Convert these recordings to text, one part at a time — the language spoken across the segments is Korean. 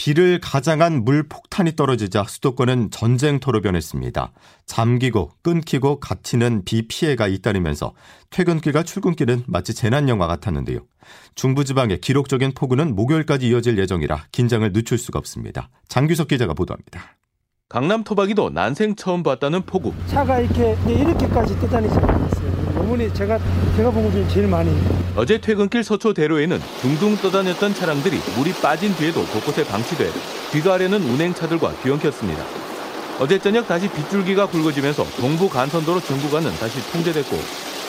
비를 가장한 물 폭탄이 떨어지자 수도권은 전쟁터로 변했습니다. 잠기고 끊기고 갇히는 비 피해가 잇따르면서 퇴근길과 출근길은 마치 재난 영화 같았는데요. 중부지방의 기록적인 폭우는 목요일까지 이어질 예정이라 긴장을 늦출 수가 없습니다. 장규석 기자가 보도합니다. 강남 토박이도 난생 처음 봤다는 폭우. 차가 이렇게 이렇게까지 떠다니지 않았어요. 어머니 제가 제가 본 것 중에 제일 많이. 어제 퇴근길 서초 대로에는 둥둥 떠다녔던 차량들이 물이 빠진 뒤에도 곳곳에 방치돼 귀가하려는 운행차들과 뒤엉켰습니다. 어제 저녁 다시 빗줄기가 굵어지면서 동부 간선도로 전구간은 다시 통제됐고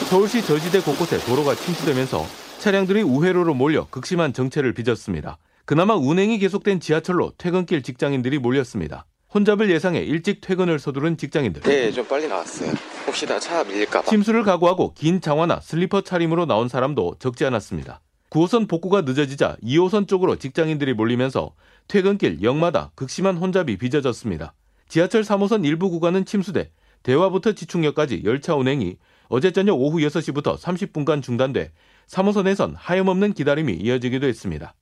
서울시 저지대 곳곳에 도로가 침수되면서 차량들이 우회로로 몰려 극심한 정체를 빚었습니다. 그나마 운행이 계속된 지하철로 퇴근길 직장인들이 몰렸습니다. 혼잡을 예상해 일찍 퇴근을 서두른 직장인들. 네, 좀 빨리 나왔어요. 혹시 나 차 밀릴까 봐. 침수를 각오하고 긴 장화나 슬리퍼 차림으로 나온 사람도 적지 않았습니다. 9호선 복구가 늦어지자 2호선 쪽으로 직장인들이 몰리면서 퇴근길 역마다 극심한 혼잡이 빚어졌습니다. 지하철 3호선 일부 구간은 침수돼 대화부터 지충역까지 열차 운행이 어제 저녁 오후 6시부터 30분간 중단돼 3호선에선 하염없는 기다림이 이어지기도 했습니다.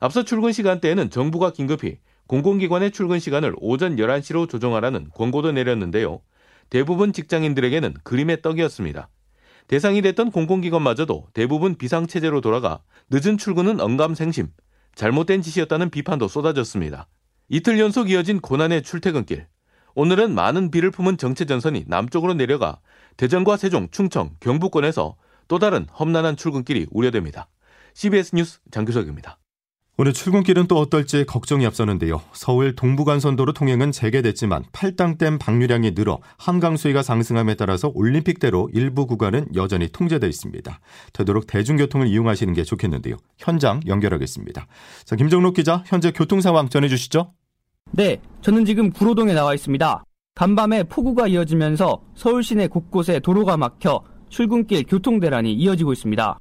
앞서 출근 시간대에는 정부가 긴급히 공공기관의 출근 시간을 오전 11시로 조정하라는 권고도 내렸는데요. 대부분 직장인들에게는 그림의 떡이었습니다. 대상이 됐던 공공기관마저도 대부분 비상체제로 돌아가 늦은 출근은 언감생심, 잘못된 짓이었다는 비판도 쏟아졌습니다. 이틀 연속 이어진 고난의 출퇴근길. 오늘은 많은 비를 품은 정체전선이 남쪽으로 내려가 대전과 세종, 충청, 경북권에서 또 다른 험난한 출근길이 우려됩니다. CBS 뉴스 장규석입니다. 오늘 출근길은 또 어떨지 걱정이 앞서는데요. 서울 동부간선도로 통행은 재개됐지만 팔당댐 방류량이 늘어 한강 수위가 상승함에 따라서 올림픽대로 일부 구간은 여전히 통제돼 있습니다. 되도록 대중교통을 이용하시는 게 좋겠는데요. 현장 연결하겠습니다. 자, 김정록 기자, 현재 교통 상황 전해주시죠. 네, 저는 지금 구로동에 나와 있습니다. 간밤에 폭우가 이어지면서 서울 시내 곳곳에 도로가 막혀 출근길 교통 대란이 이어지고 있습니다.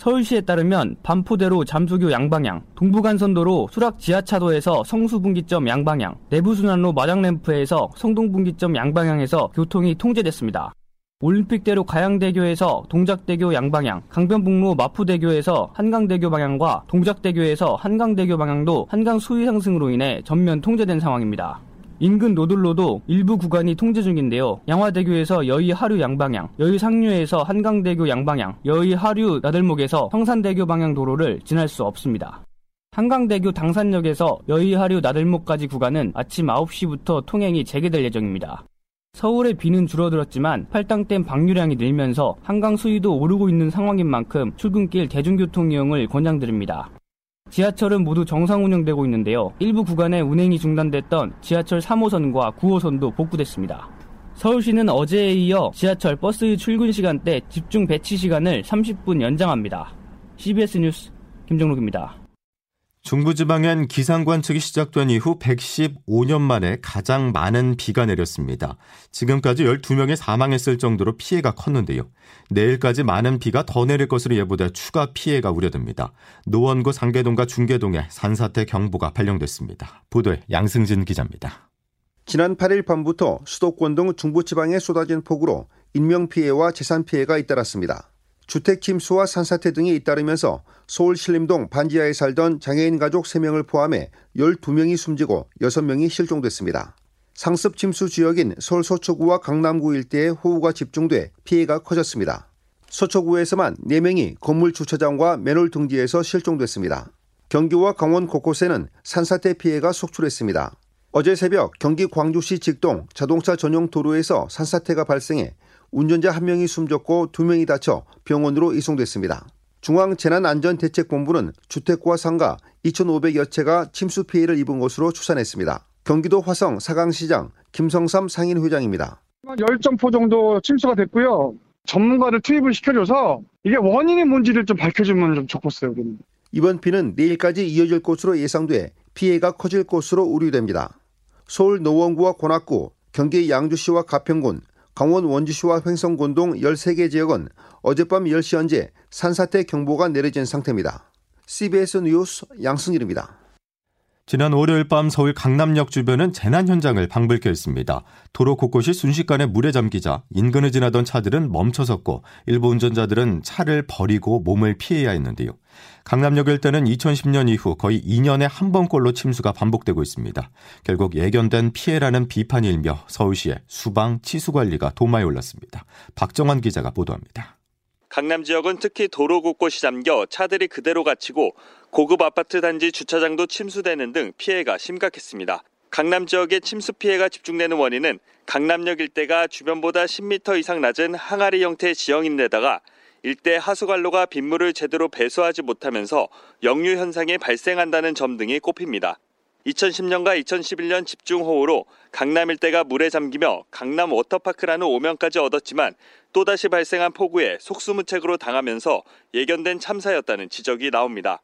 서울시에 따르면 반포대로 잠수교 양방향, 동부간선도로 수락 지하차도에서 성수분기점 양방향, 내부순환로 마장램프에서 성동분기점 양방향에서 교통이 통제됐습니다. 올림픽대로 가양대교에서 동작대교 양방향, 강변북로 마포대교에서 한강대교 방향과 동작대교에서 한강대교 방향도 한강 수위 상승으로 인해 전면 통제된 상황입니다. 인근 노들로도 일부 구간이 통제 중인데요. 양화대교에서 여의 하류 양방향, 여의 상류에서 한강대교 양방향, 여의 하류 나들목에서 성산대교 방향 도로를 지날 수 없습니다. 한강대교 당산역에서 여의 하류 나들목까지 구간은 아침 9시부터 통행이 재개될 예정입니다. 서울의 비는 줄어들었지만 팔당댐 방류량이 늘면서 한강 수위도 오르고 있는 상황인 만큼 출근길 대중교통 이용을 권장드립니다. 지하철은 모두 정상 운영되고 있는데요. 일부 구간에 운행이 중단됐던 지하철 3호선과 9호선도 복구됐습니다. 서울시는 어제에 이어 지하철 버스 출근 시간대 집중 배치 시간을 30분 연장합니다. CBS 뉴스 김정록입니다. 중부지방엔 기상 관측이 시작된 이후 115년 만에 가장 많은 비가 내렸습니다. 지금까지 12명이 사망했을 정도로 피해가 컸는데요. 내일까지 많은 비가 더 내릴 것으로 예보돼 추가 피해가 우려됩니다. 노원구 상계동과 중계동에 산사태 경보가 발령됐습니다. 보도에 양승진 기자입니다. 지난 8일 밤부터 수도권 등 중부지방에 쏟아진 폭우로 인명피해와 재산피해가 잇따랐습니다. 주택 침수와 산사태 등이 잇따르면서 서울 신림동 반지하에 살던 장애인 가족 3명을 포함해 12명이 숨지고 6명이 실종됐습니다. 상습 침수 지역인 서울 서초구와 강남구 일대에 호우가 집중돼 피해가 커졌습니다. 서초구에서만 4명이 건물 주차장과 맨홀 등지에서 실종됐습니다. 경기와 강원 곳곳에는 산사태 피해가 속출했습니다. 어제 새벽 경기 광주시 직동 자동차 전용 도로에서 산사태가 발생해 운전자 한 명이 숨졌고 두 명이 다쳐 병원으로 이송됐습니다. 중앙재난안전대책본부는 주택과 상가 2,500여 채가 침수 피해를 입은 것으로 추산했습니다. 경기도 화성 사강시장 김성삼 상인회장입니다. 열점포 정도 침수가 됐고요. 전문가를 투입을 시켜줘서 이게 원인이 뭔지를 좀 밝혀주면 좀 좋겠어요. 이번 비는 내일까지 이어질 것으로 예상돼 피해가 커질 것으로 우려됩니다. 서울 노원구와 관악구, 경기 양주시와 가평군, 강원 원주시와 횡성곤동 13개 지역은 어젯밤 10시 현재 산사태 경보가 내려진 상태입니다. CBS 뉴스 양승일입니다. 지난 월요일 밤 서울 강남역 주변은 재난 현장을 방불케 했습니다. 도로 곳곳이 순식간에 물에 잠기자 인근을 지나던 차들은 멈춰섰고 일부 운전자들은 차를 버리고 몸을 피해야 했는데요. 강남역 일대는 2010년 이후 거의 2년에 한 번꼴로 침수가 반복되고 있습니다. 결국 예견된 피해라는 비판이 일며 서울시의 수방 치수 관리가 도마에 올랐습니다. 박정환 기자가 보도합니다. 강남 지역은 특히 도로 곳곳이 잠겨 차들이 그대로 갇히고 고급 아파트 단지 주차장도 침수되는 등 피해가 심각했습니다. 강남 지역의 침수 피해가 집중되는 원인은 강남역 일대가 주변보다 10m 이상 낮은 항아리 형태의 지형인데다가 일대 하수관로가 빗물을 제대로 배수하지 못하면서 역류 현상이 발생한다는 점 등이 꼽힙니다. 2010년과 2011년 집중호우로 강남 일대가 물에 잠기며 강남 워터파크라는 오명까지 얻었지만 또다시 발생한 폭우에 속수무책으로 당하면서 예견된 참사였다는 지적이 나옵니다.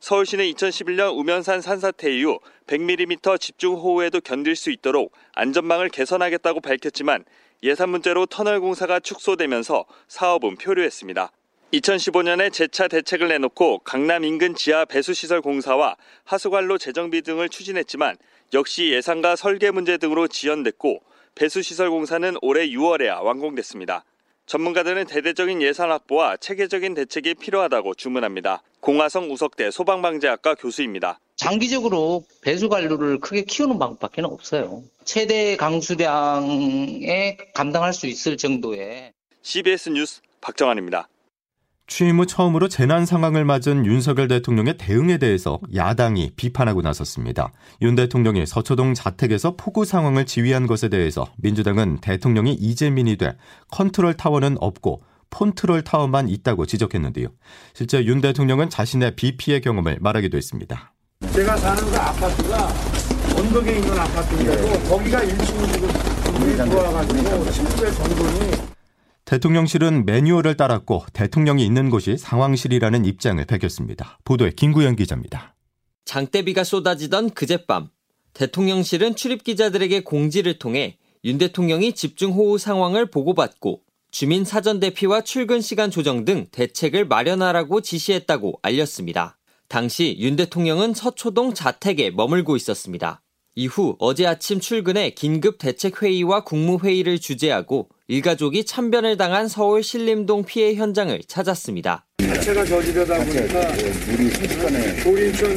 서울시는 2011년 우면산 산사태 이후 100mm 집중호우에도 견딜 수 있도록 안전망을 개선하겠다고 밝혔지만 예산 문제로 터널 공사가 축소되면서 사업은 표류했습니다. 2015년에 재차 대책을 내놓고 강남 인근 지하 배수시설 공사와 하수관로 재정비 등을 추진했지만 역시 예산과 설계 문제 등으로 지연됐고 배수시설 공사는 올해 6월에야 완공됐습니다. 전문가들은 대대적인 예산 확보와 체계적인 대책이 필요하다고 주문합니다. 공화성 우석대 소방방재학과 교수입니다. 장기적으로 배수 관로를 크게 키우는 방법밖에 없어요. 최대 강수량에 감당할 수 있을 정도의 CBS 뉴스 박정환입니다. 취임 후 처음으로 재난 상황을 맞은 윤석열 대통령의 대응에 대해서 야당이 비판하고 나섰습니다. 윤 대통령이 서초동 자택에서 폭우 상황을 지휘한 것에 대해서 민주당은 대통령이 이재민이 돼 컨트롤 타워는 없고 폰트롤 타워만 있다고 지적했는데요. 실제 윤 대통령은 자신의 비 피해 경험을 말하기도 했습니다. 제가 사는 그 아파트가 언덕에 있는 아파트인데도 거기가 1층으로 지금 물이 들어와가지고 침수의 정도니 대통령실은 매뉴얼을 따랐고 대통령이 있는 곳이 상황실이라는 입장을 밝혔습니다. 보도에 김구현 기자입니다. 장대비가 쏟아지던 그젯밤 대통령실은 출입 기자들에게 공지를 통해 윤 대통령이 집중 호우 상황을 보고받고 주민 사전 대피와 출근 시간 조정 등 대책을 마련하라고 지시했다고 알렸습니다. 당시 윤 대통령은 서초동 자택에 머물고 있었습니다. 이후 어제 아침 출근해 긴급 대책 회의와 국무회의를 주재하고 일가족이 참변을 당한 서울 신림동 피해 현장을 찾았습니다. 자체가 저지르다 보니까 물이 순식간에 돌인천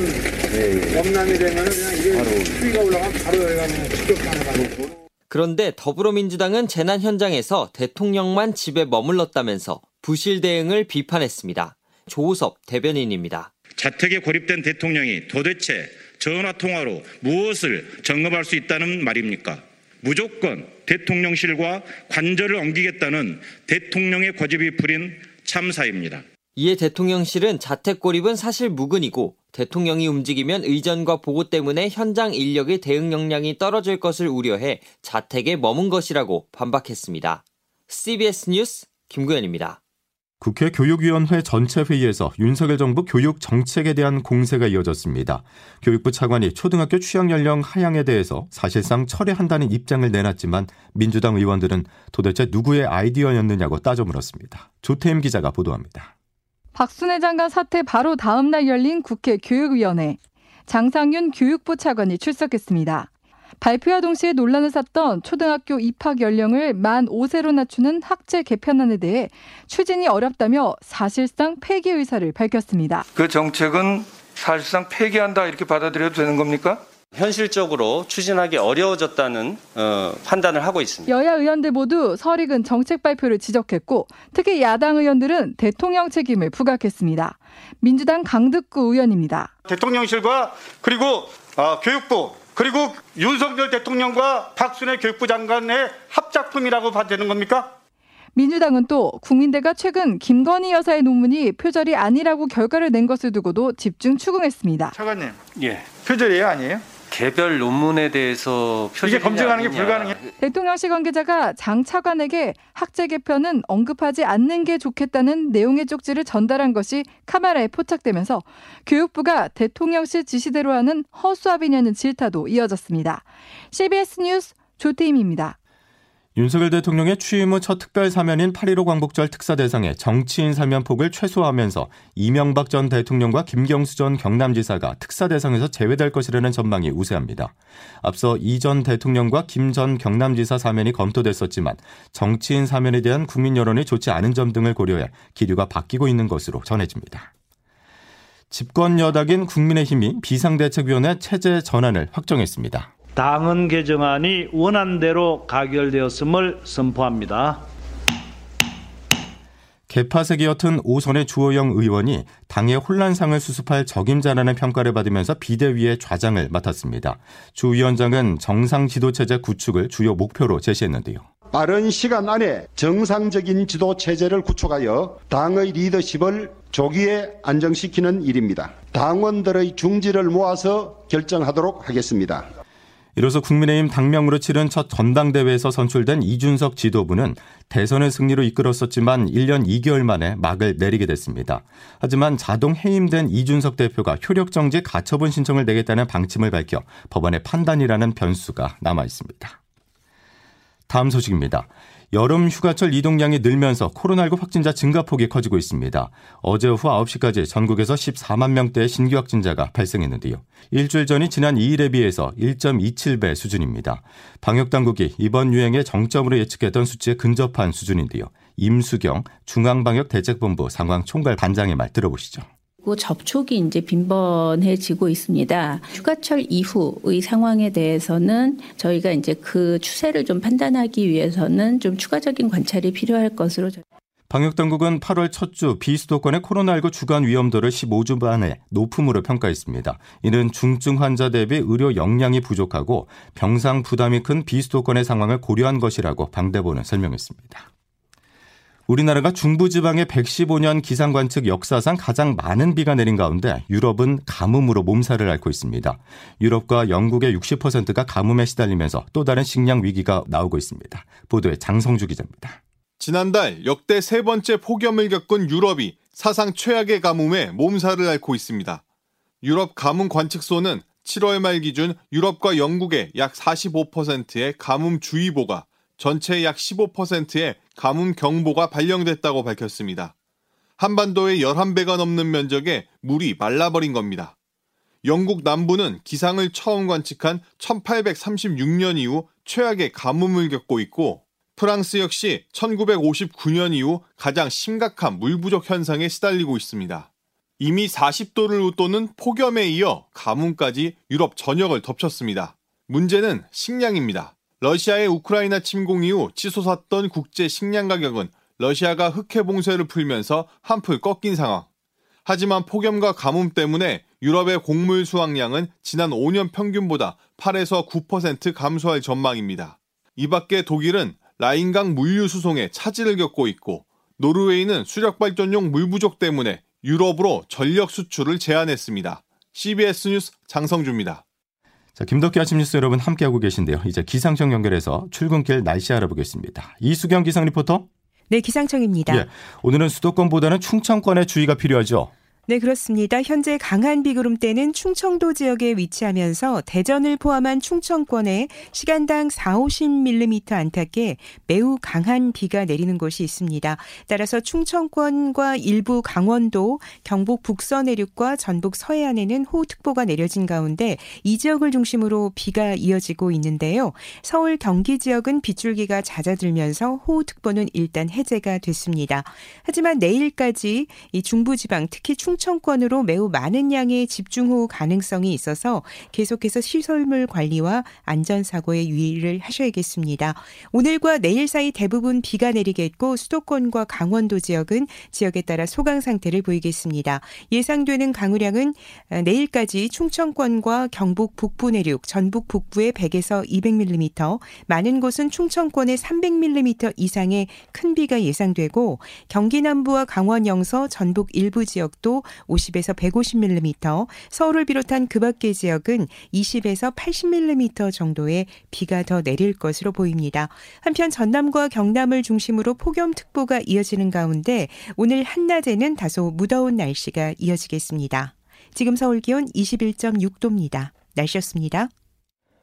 영남이 되면 그냥 이게 수위가 올라가면 바로 여기가 직격탄을 가고 그런데 더불어민주당은 재난 현장에서 대통령만 집에 머물렀다면서 부실 대응을 비판했습니다. 조우섭 대변인입니다. 자택에 고립된 대통령이 도대체 전화 통화로 무엇을 점검할 수 있다는 말입니까? 무조건 대통령실과 관절을 옮기겠다는 대통령의 고집이 부린 참사입니다. 이에 대통령실은 자택 고립은 사실 무근이고 대통령이 움직이면 의전과 보고 때문에 현장 인력의 대응 역량이 떨어질 것을 우려해 자택에 머문 것이라고 반박했습니다. CBS 뉴스 김구현입니다. 국회 교육위원회 전체 회의에서 윤석열 정부 교육 정책에 대한 공세가 이어졌습니다. 교육부 차관이 초등학교 취학 연령 하향에 대해서 사실상 철회한다는 입장을 내놨지만 민주당 의원들은 도대체 누구의 아이디어였느냐고 따져 물었습니다. 조태임 기자가 보도합니다. 박순애 장관 사태 바로 다음 날 열린 국회 교육위원회 장상윤 교육부 차관이 출석했습니다. 발표와 동시에 논란을 샀던 초등학교 입학 연령을 만 5세로 낮추는 학제 개편안에 대해 추진이 어렵다며 사실상 폐기 의사를 밝혔습니다. 그 정책은 사실상 폐기한다 이렇게 받아들여도 되는 겁니까? 현실적으로 추진하기 어려워졌다는 어, 판단을 하고 있습니다. 여야 의원들 모두 설익은 정책 발표를 지적했고 특히 야당 의원들은 대통령 책임을 부각했습니다. 민주당 강득구 의원입니다. 대통령실과 그리고 어, 교육부 그리고 윤석열 대통령과 박순애 교육부 장관의 합작품이라고 봐도 되는 겁니까? 민주당은 또 국민대가 최근 김건희 여사의 논문이 표절이 아니라고 결과를 낸 것을 두고도 집중 추궁했습니다. 차관님, 예, 표절이에요, 아니에요? 개별 논문에 대해서 이게 검증하는 게 불가능해. 대통령실 관계자가 장 차관에게 학제 개편은 언급하지 않는 게 좋겠다는 내용의 쪽지를 전달한 것이 카메라에 포착되면서 교육부가 대통령실 지시대로 하는 허수아비냐는 질타도 이어졌습니다. CBS 뉴스 조태임입니다. 윤석열 대통령의 취임 후 첫 특별 사면인 8.15 광복절 특사 대상에 정치인 사면 폭을 최소화하면서 이명박 전 대통령과 김경수 전 경남지사가 특사 대상에서 제외될 것이라는 전망이 우세합니다. 앞서 이 전 대통령과 김 전 경남지사 사면이 검토됐었지만 정치인 사면에 대한 국민 여론이 좋지 않은 점 등을 고려해 기류가 바뀌고 있는 것으로 전해집니다. 집권 여당인 국민의힘이 비상대책위원회 체제 전환을 확정했습니다. 당헌 개정안이 원안대로 가결되었음을 선포합니다. 개파색이 옅은 오선의 주호영 의원이 당의 혼란상을 수습할 적임자라는 평가를 받으면서 비대위의 좌장을 맡았습니다. 주 위원장은 정상 지도체제 구축을 주요 목표로 제시했는데요. 빠른 시간 안에 정상적인 지도 체제를 구축하여 당의 리더십을 조기에 안정시키는 일입니다. 당원들의 중지를 모아서 결정하도록 하겠습니다. 이로써 국민의힘 당명으로 치른 첫 전당대회에서 선출된 이준석 지도부는 대선의 승리로 이끌었었지만 1년 2개월 만에 막을 내리게 됐습니다. 하지만 자동 해임된 이준석 대표가 효력정지 가처분 신청을 내겠다는 방침을 밝혀 법원의 판단이라는 변수가 남아 있습니다. 다음 소식입니다. 여름 휴가철 이동량이 늘면서 코로나19 확진자 증가폭이 커지고 있습니다. 어제 오후 9시까지 전국에서 14만 명대의 신규 확진자가 발생했는데요. 일주일 전이 지난 2일에 비해서 1.27배 수준입니다. 방역당국이 이번 유행의 정점으로 예측했던 수치에 근접한 수준인데요. 임수경 중앙방역대책본부 상황총괄 반장의 말 들어보시죠. 접촉이 이제 빈번해지고 있습니다. 휴가철 이후의 상황에 대해서는 저희가 이제 그 추세를 좀 판단하기 위해서는 좀 추가적인 관찰이 필요할 것으로 방역당국은 8월 첫 주 비수도권의 코로나19 주간 위험도를 15주 만에 높음으로 평가했습니다. 이는 중증 환자 대비 의료 역량이 부족하고 병상 부담이 큰 비수도권의 상황을 고려한 것이라고 방대본은 설명했습니다. 우리나라가 중부지방의 115년 기상관측 역사상 가장 많은 비가 내린 가운데 유럽은 가뭄으로 몸살을 앓고 있습니다. 유럽과 영국의 60%가 가뭄에 시달리면서 또 다른 식량 위기가 나오고 있습니다. 보도에 장성주 기자입니다. 지난달 역대 세 번째 폭염을 겪은 유럽이 사상 최악의 가뭄에 몸살을 앓고 있습니다. 유럽 가뭄 관측소는 7월 말 기준 유럽과 영국의 약 45%의 가뭄 주의보가 전체의 약 15%의 가뭄 경보가 발령됐다고 밝혔습니다. 한반도의 11배가 넘는 면적에 물이 말라버린 겁니다. 영국 남부는 기상을 처음 관측한 1836년 이후 최악의 가뭄을 겪고 있고 프랑스 역시 1959년 이후 가장 심각한 물 부족 현상에 시달리고 있습니다. 이미 40도를 웃도는 폭염에 이어 가뭄까지 유럽 전역을 덮쳤습니다. 문제는 식량입니다. 러시아의 우크라이나 침공 이후 치솟았던 국제 식량 가격은 러시아가 흑해 봉쇄를 풀면서 한풀 꺾인 상황. 하지만 폭염과 가뭄 때문에 유럽의 곡물 수확량은 지난 5년 평균보다 8에서 9% 감소할 전망입니다. 이 밖에 독일은 라인강 물류 수송에 차질을 겪고 있고 노르웨이는 수력 발전용 물 부족 때문에 유럽으로 전력 수출을 제한했습니다. CBS 뉴스 장성주입니다. 자, 김덕기 아침 뉴스 여러분 함께하고 계신데요. 이제 기상청 연결해서 출근길 날씨 알아보겠습니다. 이수경 기상 리포터. 네, 기상청입니다. 예, 오늘은 수도권보다는 충청권에 주의가 필요하죠. 네, 그렇습니다. 현재 강한 비구름대는 충청도 지역에 위치하면서 대전을 포함한 충청권에 시간당 4, 50mm 안팎의 매우 강한 비가 내리는 곳이 있습니다. 따라서 충청권과 일부 강원도, 경북 북서 내륙과 전북 서해안에는 호우특보가 내려진 가운데 이 지역을 중심으로 비가 이어지고 있는데요. 서울, 경기 지역은 빗줄기가 잦아들면서 호우특보는 일단 해제가 됐습니다. 하지만 내일까지 이 중부지방 특히 충 충청권으로 매우 많은 양의 집중호우 가능성이 있어서 계속해서 시설물 관리와 안전사고에 유의를 하셔야겠습니다. 오늘과 내일 사이 대부분 비가 내리겠고 수도권과 강원도 지역은 지역에 따라 소강 상태를 보이겠습니다. 예상되는 강우량은 내일까지 충청권과 경북 북부 내륙, 전북 북부에 100에서 200mm, 많은 곳은 충청권에 300mm 이상의 큰 비가 예상되고 경기 남부와 강원 영서, 전북 일부 지역도 50에서 150mm, 서울을 비롯한 그 밖의 지역은 20에서 80mm 정도의 비가 더 내릴 것으로 보입니다. 한편 전남과 경남을 중심으로 폭염특보가 이어지는 가운데 오늘 한낮에는 다소 무더운 날씨가 이어지겠습니다. 지금 서울 기온 21.6도입니다. 날씨였습니다.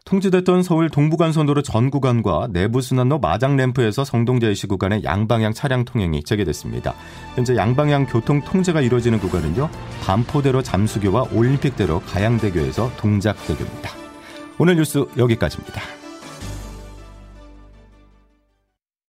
통제됐던 서울 동부간선도로 전 구간과 내부순환로 마장램프에서 성동제시 구간의 양방향 차량 통행이 재개됐습니다. 현재 양방향 교통 통제가 이루어지는 구간은요. 반포대로 잠수교와 올림픽대로 가양대교에서 동작대교입니다. 오늘 뉴스 여기까지입니다.